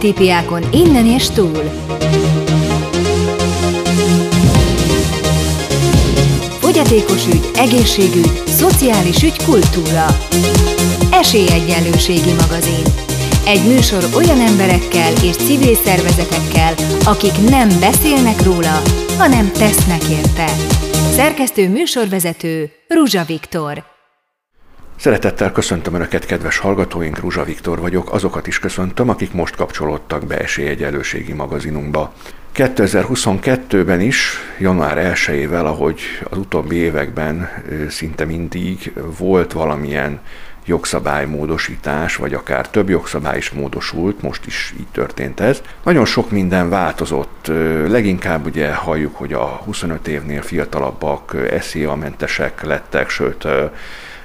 sztereotípiákon innen és túl. Fogyatékos ügy, egészségügy, szociális ügy, kultúra. Esélyegyenlőségi magazin. Egy műsor olyan emberekkel és civil szervezetekkel, akik nem beszélnek róla, hanem tesznek érte. Szerkesztő műsorvezető Ruzsa Viktor. Szeretettel köszöntöm Önöket, kedves hallgatóink, Ruzsa Viktor vagyok, azokat is köszöntöm, akik most kapcsolódtak be esélyegyelőségi magazinunkba. 2022-ben is, január 1-ével, ahogy az utóbbi években szinte mindig volt valamilyen jogszabálymódosítás, vagy akár több jogszabály is módosult, most is így történt ez. Nagyon sok minden változott, leginkább ugye halljuk, hogy a 25 évnél fiatalabbak SZIA-mentesek lettek, sőt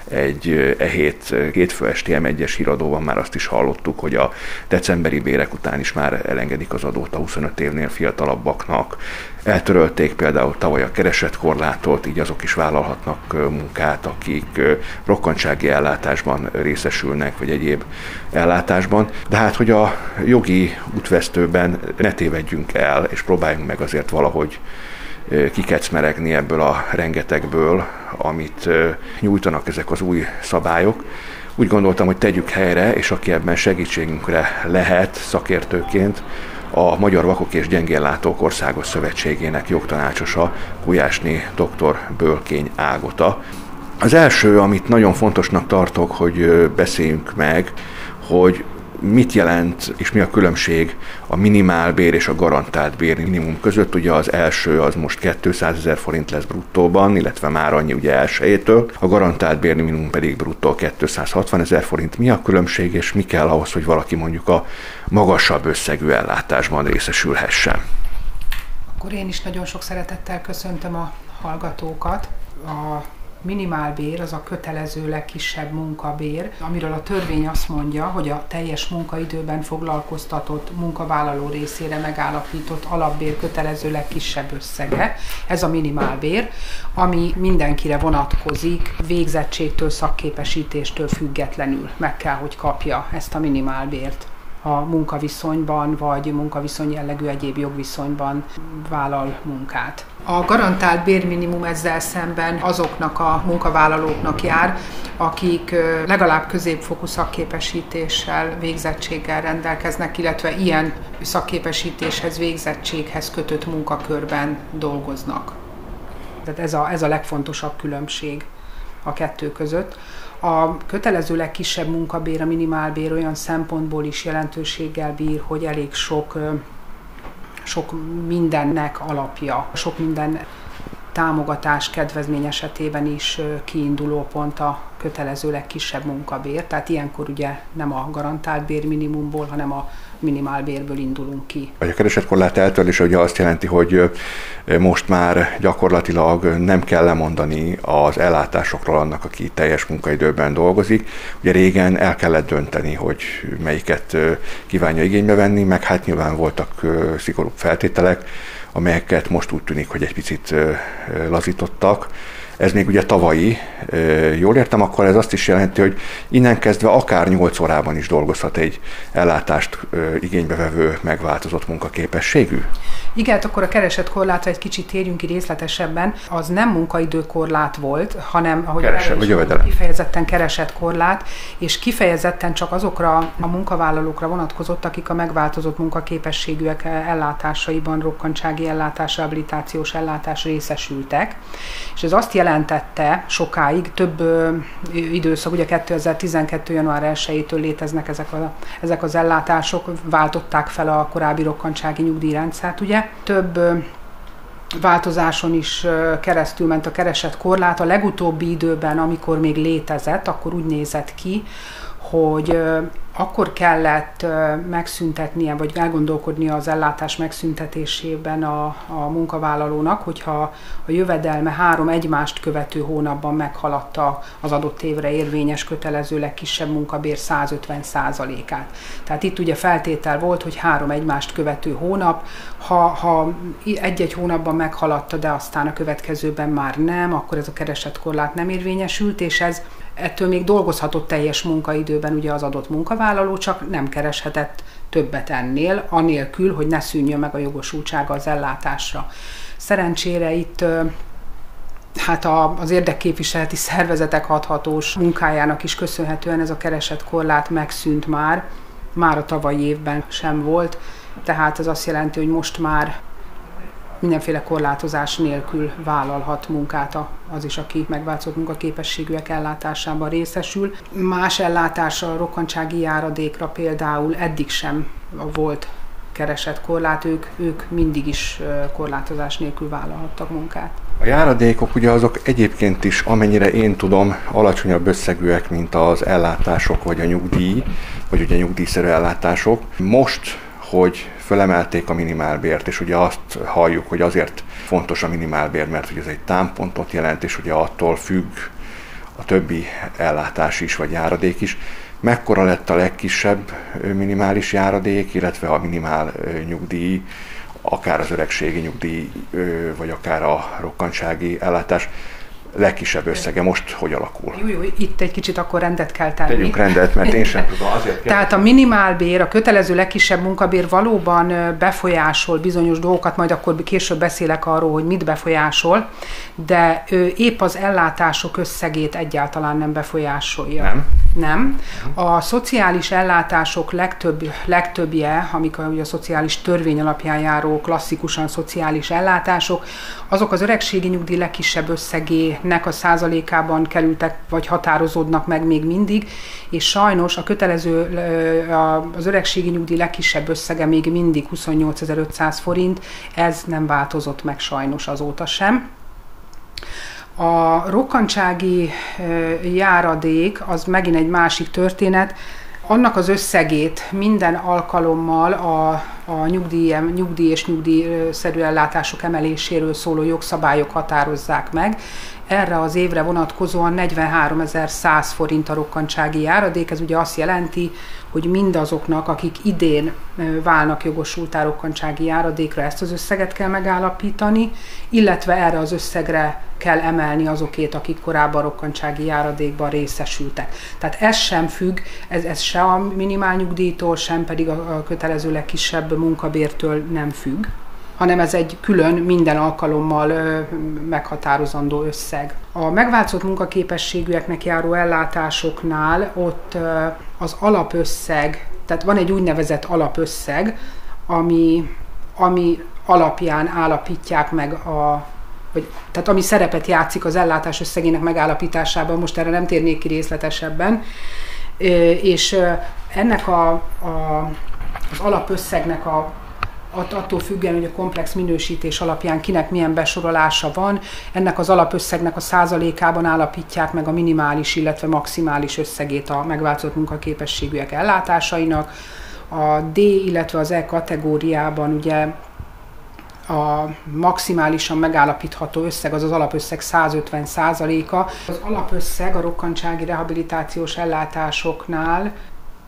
egy e hét hétfő esti M1-es híradóban már azt is hallottuk, hogy a decemberi bérek után is már elengedik az adót a 25 évnél fiatalabbaknak. Eltörölték például tavaly a keresetkorlátot, így azok is vállalhatnak munkát, akik rokkantsági ellátásban részesülnek, vagy egyéb ellátásban. De hát, hogy a jogi útvesztőben ne tévedjünk el, és próbáljunk meg azért valahogy kikecmeregni ebből a rengetegből, amit nyújtanak ezek az új szabályok. Úgy gondoltam, hogy tegyük helyre, és aki ebben segítségünkre lehet szakértőként, a Magyar Vakok és Gyengéllátók Országos Szövetségének jogtanácsosa, Gulyásné dr. Bölkény Ágota. Az első, amit nagyon fontosnak tartok, hogy beszéljünk meg, hogy mit jelent és mi a különbség a minimálbér és a garantált bér minimum között. Ugye az első az most 200 ezer forint lesz bruttóban, illetve már annyi ugye elsőjétől, a garantált bér minimum pedig bruttó 260 ezer forint. Mi a különbség és mi kell ahhoz, hogy valaki mondjuk a magasabb összegű ellátásban részesülhessen? Akkor én is nagyon sok szeretettel köszöntöm a hallgatókat. A minimálbér az a kötelező legkisebb munkabér, amiről a törvény azt mondja, hogy a teljes munkaidőben foglalkoztatott munkavállaló részére megállapított alapbér kötelező legkisebb összege. Ez a minimálbér, ami mindenkire vonatkozik, végzettségtől, szakképesítéstől függetlenül meg kell, hogy kapja ezt a minimálbért a munkaviszonyban, vagy munkaviszony jellegű egyéb jogviszonyban vállal munkát. A garantált bérminimum ezzel szemben azoknak a munkavállalóknak jár, akik legalább középfokú szakképesítéssel, végzettséggel rendelkeznek, illetve ilyen szakképesítéshez, végzettséghez kötött munkakörben dolgoznak. Tehát ez a, ez a legfontosabb különbség a kettő között. A kötelező legkisebb munkabér, a minimálbér olyan szempontból is jelentőséggel bír, hogy elég sok sok mindennek alapja, sok minden támogatás kedvezmény esetében is kiinduló pont a kötelező legkisebb munkabér, tehát ilyenkor ugye nem a garantált bérminimumból, hanem a minimálbérből indulunk ki. A keresetkorlát eltörlése ugye azt jelenti, hogy most már gyakorlatilag nem kell lemondani az ellátásokról annak, aki teljes munkaidőben dolgozik. Ugye régen el kellett dönteni, hogy melyiket kívánja igénybe venni, meg hát nyilván voltak szigorúbb feltételek, amelyeket most úgy tűnik, hogy egy picit lazítottak. Ez még ugye tavalyi, jól értem, akkor ez azt is jelenti, hogy innen kezdve akár 8 órában is dolgozhat egy ellátást igénybevevő megváltozott munkaképességű? Igen, hát akkor a keresett korlátra egy kicsit térjünk ki részletesebben. Az nem munkaidőkorlát volt, hanem ahogy keresett, vagy jövedelem. kifejezetten keresett korlát, és kifejezetten csak azokra a munkavállalókra vonatkozott, akik a megváltozott munkaképességűek ellátásaiban, rokkantsági ellátás, rehabilitációs ellátás részesültek. És ez azt jelentette sokáig, több ö, időszak, ugye 2012. január 1-től léteznek ezek, a, ezek az ellátások, váltották fel a korábbi rokkantsági nyugdíjrendszert, ugye, több változáson is keresztül ment a keresett korlát. A legutóbbi időben, amikor még létezett, akkor úgy nézett ki, hogy akkor kellett megszüntetnie, vagy elgondolkodnia az ellátás megszüntetésében a, a munkavállalónak, hogyha a jövedelme három egymást követő hónapban meghaladta az adott évre érvényes kötelezőleg kisebb munkabér 150% át Tehát itt ugye feltétel volt, hogy három egymást követő hónap, ha, ha egy-egy hónapban meghaladta, de aztán a következőben már nem, akkor ez a keresett korlát nem érvényesült, és ez ettől még dolgozhatott teljes munkaidőben ugye az adott munkavállaló, csak nem kereshetett többet ennél, anélkül, hogy ne szűnjön meg a jogosultsága az ellátásra. Szerencsére itt hát a, az érdekképviseleti szervezetek hathatós munkájának is köszönhetően ez a keresett korlát megszűnt már, már a tavalyi évben sem volt, tehát ez azt jelenti, hogy most már mindenféle korlátozás nélkül vállalhat munkát az is, aki megváltozott munkaképességűek ellátásában részesül. Más ellátásra, rokkantsági járadékra például eddig sem volt keresett korlát, ők, ők mindig is korlátozás nélkül vállalhattak munkát. A járadékok ugye azok egyébként is, amennyire én tudom, alacsonyabb összegűek, mint az ellátások vagy a nyugdíj, vagy ugye nyugdíjszerű ellátások. Most, hogy fölemelték a minimálbért, és ugye azt halljuk, hogy azért fontos a minimálbér, mert ugye ez egy támpontot jelent, és ugye attól függ a többi ellátás is, vagy járadék is. Mekkora lett a legkisebb minimális járadék, illetve a minimál nyugdíj, akár az öregségi nyugdíj, vagy akár a rokkantsági ellátás legkisebb összege most hogy alakul? Jó, jó, itt egy kicsit akkor rendet kell tenni. Tegyünk rendet, mert én sem tudom. Azért kell. Tehát a minimálbér, a kötelező legkisebb munkabér valóban befolyásol bizonyos dolgokat, majd akkor később beszélek arról, hogy mit befolyásol, de épp az ellátások összegét egyáltalán nem befolyásolja. Nem? Nem. A szociális ellátások legtöbb, legtöbbje, amik a, a szociális törvény alapján járó klasszikusan szociális ellátások, azok az öregségi nyugdíj legkisebb összegének a százalékában kerültek, vagy határozódnak meg még mindig, és sajnos a kötelező, az öregségi nyugdíj legkisebb összege még mindig 28.500 forint, ez nem változott meg sajnos azóta sem. A rokkantsági járadék az megint egy másik történet, annak az összegét minden alkalommal a, a nyugdíj, nyugdíj és nyugdíjszerű ellátások emeléséről szóló jogszabályok határozzák meg. Erre az évre vonatkozóan 43.100 forint a rokkantsági járadék, ez ugye azt jelenti, hogy mindazoknak, akik idén válnak jogosultá rokkantsági járadékra, ezt az összeget kell megállapítani, illetve erre az összegre kell emelni azokét, akik korábban rokkantsági járadékban részesültek. Tehát ez sem függ, ez, ez se a minimál nyugdíjtól, sem pedig a, kötelező legkisebb munkabértől nem függ hanem ez egy külön minden alkalommal meghatározandó összeg. A megváltozott munkaképességűeknek járó ellátásoknál ott az alapösszeg, tehát van egy úgynevezett alapösszeg, ami, ami alapján állapítják meg a vagy, tehát ami szerepet játszik az ellátás összegének megállapításában, most erre nem térnék ki részletesebben, és ennek a, a, az alapösszegnek a attól függően, hogy a komplex minősítés alapján kinek milyen besorolása van, ennek az alapösszegnek a százalékában állapítják meg a minimális, illetve maximális összegét a megváltozott munkaképességűek ellátásainak. A D, illetve az E kategóriában ugye a maximálisan megállapítható összeg az az alapösszeg 150 százaléka. Az alapösszeg a rokkantsági rehabilitációs ellátásoknál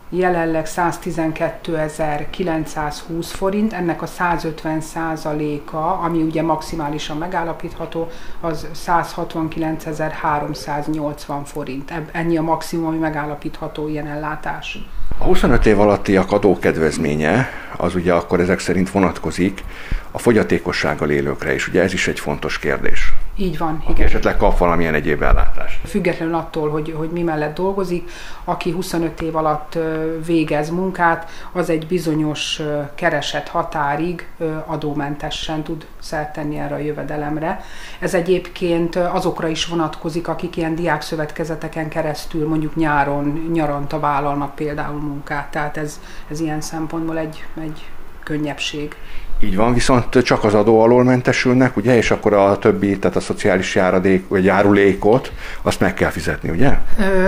jelenleg 112.920 forint, ennek a 150 százaléka, ami ugye maximálisan megállapítható, az 169.380 forint. Ennyi a maximum, ami megállapítható ilyen ellátás. A 25 év alattiak adókedvezménye, az ugye akkor ezek szerint vonatkozik a fogyatékossággal élőkre is. Ugye ez is egy fontos kérdés. Így van. Aki igen. esetleg kap valamilyen egyéb ellátást. Függetlenül attól, hogy, hogy mi mellett dolgozik, aki 25 év alatt végez munkát, az egy bizonyos keresett határig adómentesen tud szert tenni erre a jövedelemre. Ez egyébként azokra is vonatkozik, akik ilyen diákszövetkezeteken keresztül mondjuk nyáron, nyaranta vállalnak például munkát. Tehát ez, ez ilyen szempontból egy, egy könnyebbség. Így van, viszont csak az adó alól mentesülnek, ugye, és akkor a többi, tehát a szociális járadék, vagy járulékot, azt meg kell fizetni, ugye? Ö,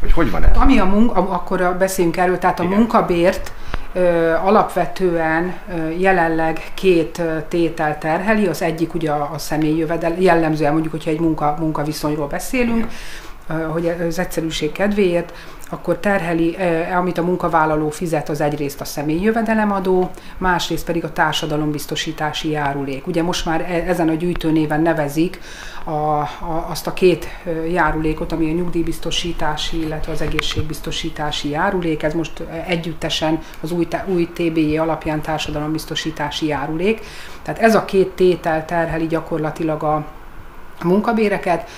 hogy hogy van ez? Ami a munka, akkor beszéljünk erről, tehát a Igen. munkabért ö, alapvetően ö, jelenleg két tétel terheli, az egyik ugye a, a személyi jövedel, jellemzően mondjuk, hogyha egy munka, munkaviszonyról beszélünk, Igen hogy az egyszerűség kedvéért, akkor terheli, amit a munkavállaló fizet, az egyrészt a személyi jövedelemadó, másrészt pedig a társadalombiztosítási járulék. Ugye most már e, ezen a gyűjtőnéven nevezik a, a, azt a két járulékot, ami a nyugdíjbiztosítási, illetve az egészségbiztosítási járulék, ez most együttesen az új, új TBI alapján társadalombiztosítási járulék. Tehát ez a két tétel terheli gyakorlatilag a munkabéreket,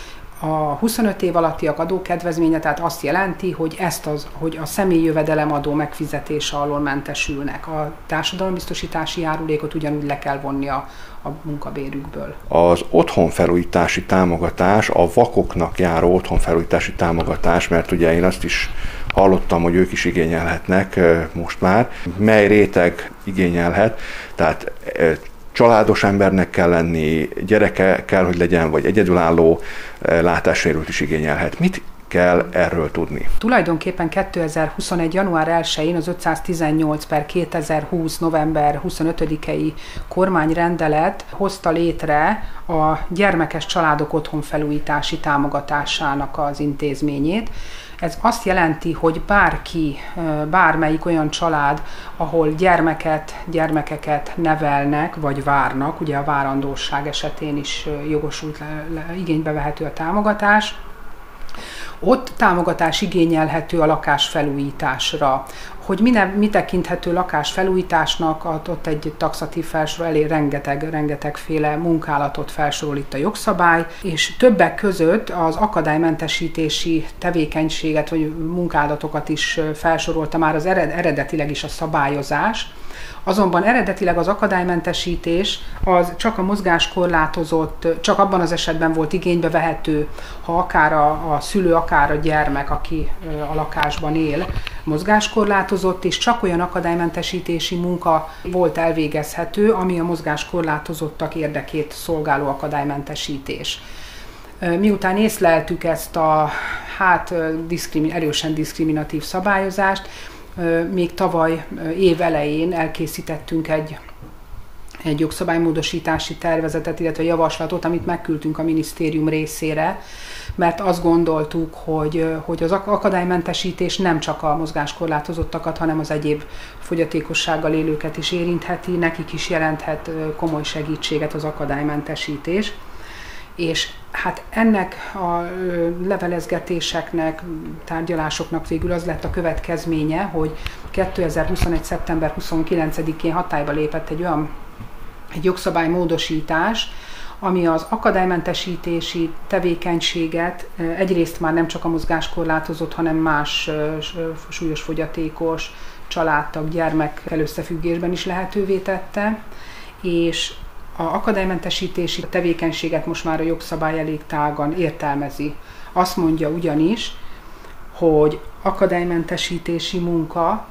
a 25 év alattiak adókedvezménye, tehát azt jelenti, hogy ezt az, hogy a személyi jövedelem adó megfizetése alól mentesülnek. A társadalombiztosítási járulékot ugyanúgy le kell vonni a, a munkabérükből. Az otthonfelújítási támogatás, a vakoknak járó otthonfelújítási támogatás, mert ugye én azt is hallottam, hogy ők is igényelhetnek most már, mely réteg igényelhet, tehát családos embernek kell lenni, gyereke kell, hogy legyen, vagy egyedülálló eh, látássérült is igényelhet. Mit kell erről tudni? Tulajdonképpen 2021. január 1-én az 518 per 2020. november 25-i kormányrendelet hozta létre a gyermekes családok otthonfelújítási támogatásának az intézményét. Ez azt jelenti, hogy bárki, bármelyik olyan család, ahol gyermeket, gyermekeket nevelnek, vagy várnak, ugye a várandóság esetén is jogosult, igénybe vehető a támogatás, ott támogatás igényelhető a lakás felújításra. Hogy mi, ne, mi tekinthető lakás felújításnak, ott egy taxatív felsorol elé rengeteg, rengetegféle munkálatot felsorol itt a jogszabály, és többek között az akadálymentesítési tevékenységet vagy munkálatokat is felsorolta már az eredetileg is a szabályozás, Azonban eredetileg az akadálymentesítés az csak a mozgáskorlátozott, csak abban az esetben volt igénybe vehető, ha akár a, a szülő, akár a gyermek, aki a lakásban él, mozgáskorlátozott, és csak olyan akadálymentesítési munka volt elvégezhető, ami a mozgáskorlátozottak érdekét szolgáló akadálymentesítés. Miután észleltük ezt a hát diszkrimi, erősen diszkriminatív szabályozást, még tavaly év elején elkészítettünk egy egy jogszabálymódosítási tervezetet, illetve javaslatot, amit megküldtünk a minisztérium részére, mert azt gondoltuk, hogy, hogy az akadálymentesítés nem csak a mozgáskorlátozottakat, hanem az egyéb fogyatékossággal élőket is érintheti, nekik is jelenthet komoly segítséget az akadálymentesítés és hát ennek a levelezgetéseknek, tárgyalásoknak végül az lett a következménye, hogy 2021. szeptember 29-én hatályba lépett egy olyan egy jogszabálymódosítás, ami az akadálymentesítési tevékenységet egyrészt már nem csak a mozgáskorlátozott, hanem más súlyos fogyatékos családtag, gyermekkel összefüggésben is lehetővé tette, és a akadálymentesítési tevékenységet most már a jogszabály elég tágan értelmezi. Azt mondja ugyanis, hogy akadálymentesítési munka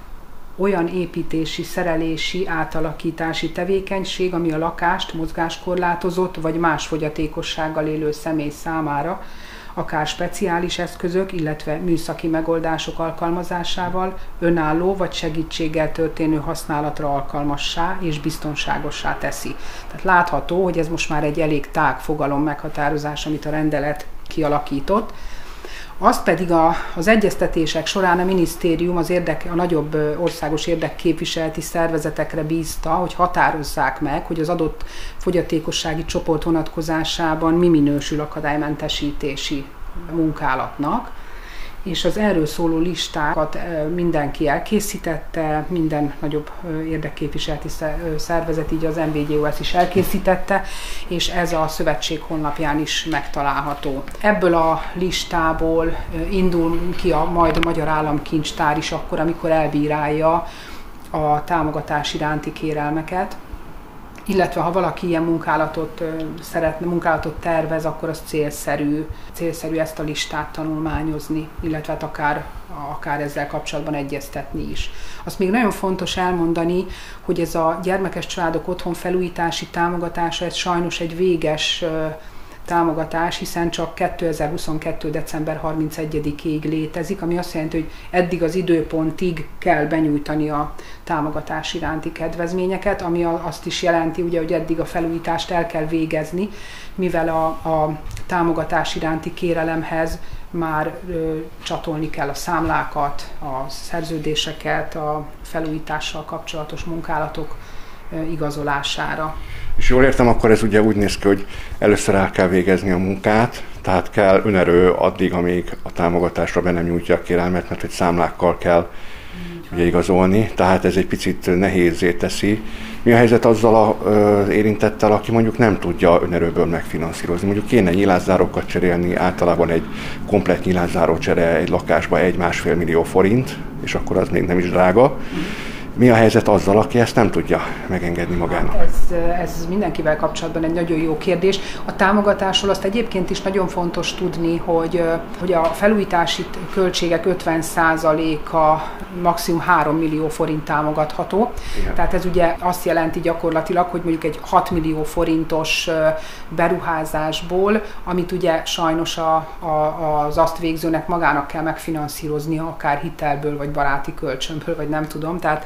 olyan építési, szerelési, átalakítási tevékenység, ami a lakást mozgáskorlátozott vagy más fogyatékossággal élő személy számára akár speciális eszközök, illetve műszaki megoldások alkalmazásával önálló vagy segítséggel történő használatra alkalmassá és biztonságossá teszi. Tehát látható, hogy ez most már egy elég tág fogalom meghatározás, amit a rendelet kialakított, azt pedig a, az egyeztetések során a minisztérium az érdek, a nagyobb országos érdekképviseleti szervezetekre bízta, hogy határozzák meg, hogy az adott fogyatékossági csoport vonatkozásában mi minősül akadálymentesítési munkálatnak és az erről szóló listákat mindenki elkészítette, minden nagyobb érdekképviseleti szervezet, így az MVGOS is elkészítette, és ez a szövetség honlapján is megtalálható. Ebből a listából indul ki a majd a Magyar Államkincstár is akkor, amikor elbírálja a támogatás iránti kérelmeket, illetve ha valaki ilyen munkálatot szeretne, munkálatot tervez, akkor az célszerű, célszerű ezt a listát tanulmányozni, illetve hát akár, akár ezzel kapcsolatban egyeztetni is. Azt még nagyon fontos elmondani, hogy ez a gyermekes családok otthon felújítási támogatása, ez sajnos egy véges támogatás, hiszen csak 2022. december 31-ig létezik, ami azt jelenti, hogy eddig az időpontig kell benyújtani a támogatás iránti kedvezményeket, ami azt is jelenti, ugye, hogy eddig a felújítást el kell végezni, mivel a, a támogatás iránti kérelemhez már ö, csatolni kell a számlákat, a szerződéseket, a felújítással kapcsolatos munkálatok ö, igazolására. És jól értem, akkor ez ugye úgy néz ki, hogy először el kell végezni a munkát, tehát kell önerő addig, amíg a támogatásra be nem nyújtja a kérelmet, mert hogy számlákkal kell ugye igazolni, tehát ez egy picit nehézé teszi. Mi a helyzet azzal az érintettel, aki mondjuk nem tudja önerőből megfinanszírozni? Mondjuk kéne nyilászárokat cserélni, általában egy komplet nyilászáró csere egy lakásba egy-másfél millió forint, és akkor az még nem is drága. Mi a helyzet azzal, aki ezt nem tudja megengedni magának? Hát ez, ez mindenkivel kapcsolatban egy nagyon jó kérdés. A támogatásról azt egyébként is nagyon fontos tudni, hogy, hogy a felújítási költségek 50%-a maximum 3 millió forint támogatható. Igen. Tehát ez ugye azt jelenti gyakorlatilag, hogy mondjuk egy 6 millió forintos beruházásból, amit ugye sajnos a, a, az azt végzőnek magának kell megfinanszírozni, akár hitelből, vagy baráti kölcsönből, vagy nem tudom. Tehát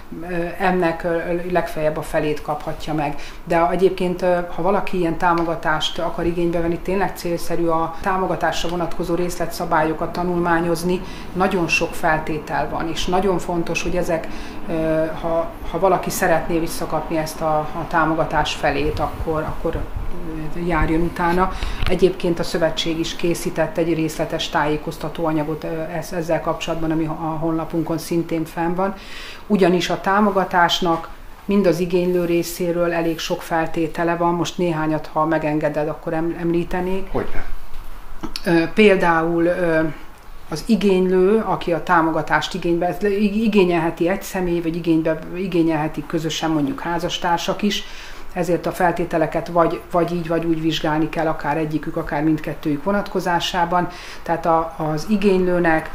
ennek legfeljebb a felét kaphatja meg. De egyébként, ha valaki ilyen támogatást akar igénybe venni, tényleg célszerű a támogatásra vonatkozó részletszabályokat tanulmányozni. Nagyon sok feltétel van, és nagyon fontos, hogy ezek, ha, ha valaki szeretné visszakapni ezt a, a támogatás felét, akkor, akkor járjon utána. Egyébként a szövetség is készített egy részletes tájékoztató anyagot ezzel kapcsolatban, ami a honlapunkon szintén fenn van. Ugyanis a támogatásnak mind az igénylő részéről elég sok feltétele van, most néhányat, ha megengeded, akkor említenék. Hogyne. Például az igénylő, aki a támogatást igénybe, igényelheti egy személy, vagy igénybe, igényelheti közösen mondjuk házastársak is, ezért a feltételeket vagy, vagy így, vagy úgy vizsgálni kell, akár egyikük, akár mindkettőjük vonatkozásában. Tehát a, az igénylőnek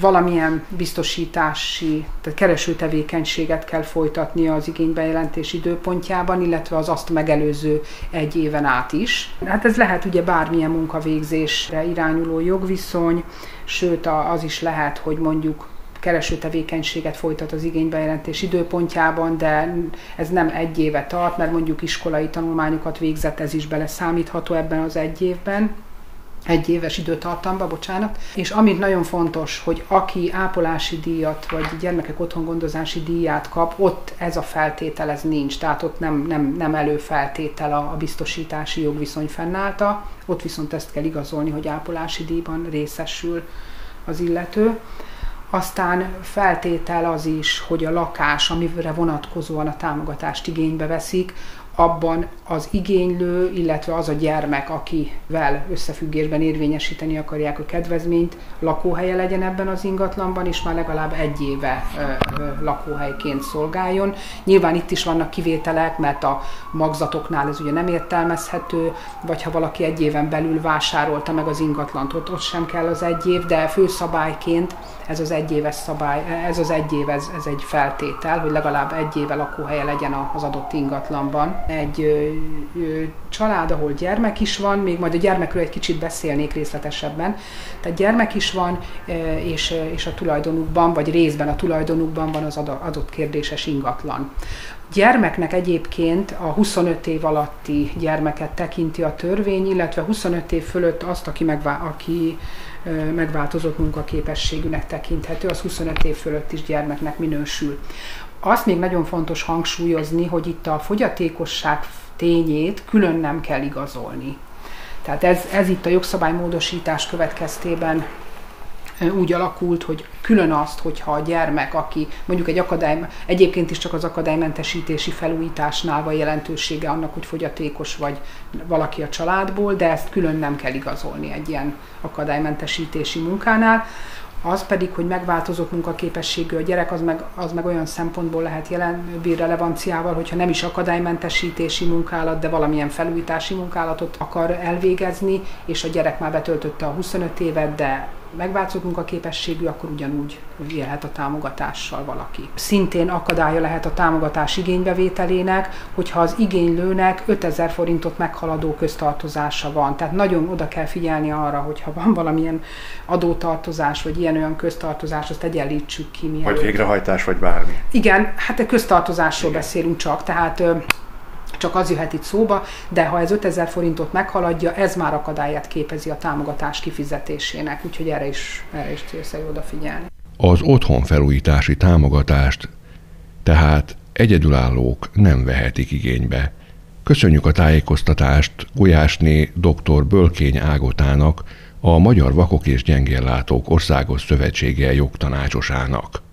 valamilyen biztosítási, tehát kereső tevékenységet kell folytatnia az igénybejelentés időpontjában, illetve az azt megelőző egy éven át is. Hát ez lehet ugye bármilyen munkavégzésre irányuló jogviszony, sőt az is lehet, hogy mondjuk kereső tevékenységet folytat az igénybejelentés időpontjában, de ez nem egy éve tart, mert mondjuk iskolai tanulmányokat végzett, ez is bele számítható ebben az egy évben egy éves időtartamba, bocsánat. És amit nagyon fontos, hogy aki ápolási díjat, vagy gyermekek otthongondozási díját kap, ott ez a feltétel, ez nincs. Tehát ott nem, nem, nem előfeltétel a, a biztosítási jogviszony fennállta. Ott viszont ezt kell igazolni, hogy ápolási díjban részesül az illető. Aztán feltétel az is, hogy a lakás, amire vonatkozóan a támogatást igénybe veszik, abban az igénylő, illetve az a gyermek, akivel összefüggésben érvényesíteni akarják a kedvezményt, lakóhelye legyen ebben az ingatlanban, és már legalább egy éve lakóhelyként szolgáljon. Nyilván itt is vannak kivételek, mert a magzatoknál ez ugye nem értelmezhető, vagy ha valaki egy éven belül vásárolta meg az ingatlant, ott, ott sem kell az egy év, de főszabályként ez az egy éves szabály, ez az egy év, ez, ez egy feltétel, hogy legalább egy éve lakóhelye legyen az adott ingatlanban. Egy ö, ö, család, ahol gyermek is van, még majd a gyermekről egy kicsit beszélnék részletesebben, tehát gyermek is van, és, és a tulajdonukban, vagy részben a tulajdonukban van az adott kérdéses ingatlan. Gyermeknek egyébként a 25 év alatti gyermeket tekinti a törvény, illetve 25 év fölött azt, aki, megvá- aki megváltozott munkaképességűnek tekinthető, az 25 év fölött is gyermeknek minősül. Azt még nagyon fontos hangsúlyozni, hogy itt a fogyatékosság tényét külön nem kell igazolni. Tehát ez, ez itt a jogszabálymódosítás következtében úgy alakult, hogy külön azt, hogyha a gyermek, aki mondjuk egy akadály, egyébként is csak az akadálymentesítési felújításnál van jelentősége annak, hogy fogyatékos vagy valaki a családból, de ezt külön nem kell igazolni egy ilyen akadálymentesítési munkánál. Az pedig, hogy megváltozott munkaképességű a gyerek, az meg, az meg olyan szempontból lehet jelen, bír relevanciával, hogyha nem is akadálymentesítési munkálat, de valamilyen felújítási munkálatot akar elvégezni, és a gyerek már betöltötte a 25 évet, de megváltozott munkaképességű, akkor ugyanúgy élhet a támogatással valaki. Szintén akadálya lehet a támogatás igénybevételének, hogyha az igénylőnek 5000 forintot meghaladó köztartozása van. Tehát nagyon oda kell figyelni arra, hogyha van valamilyen adótartozás, vagy ilyen-olyan köztartozás, azt egyenlítsük ki. Mielőtt. Vagy végrehajtás, vagy bármi. Igen, hát a köztartozásról Igen. beszélünk csak, tehát csak az jöhet itt szóba, de ha ez 5000 forintot meghaladja, ez már akadályát képezi a támogatás kifizetésének, úgyhogy erre is, erre is célszerű odafigyelni. Az otthonfelújítási támogatást tehát egyedülállók nem vehetik igénybe. Köszönjük a tájékoztatást Gulyásné dr. Bölkény Ágotának, a Magyar Vakok és Gyengéllátók Országos Szövetsége jogtanácsosának.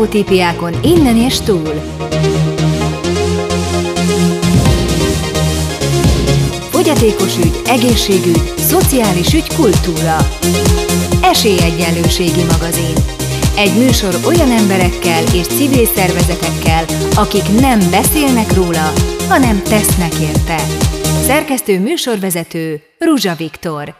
Sztereotípiákon innen és túl. Fogyatékos ügy, egészségügy, szociális ügy, kultúra. Esélyegyenlőségi magazin. Egy műsor olyan emberekkel és civil szervezetekkel, akik nem beszélnek róla, hanem tesznek érte. Szerkesztő műsorvezető Ruzsa Viktor.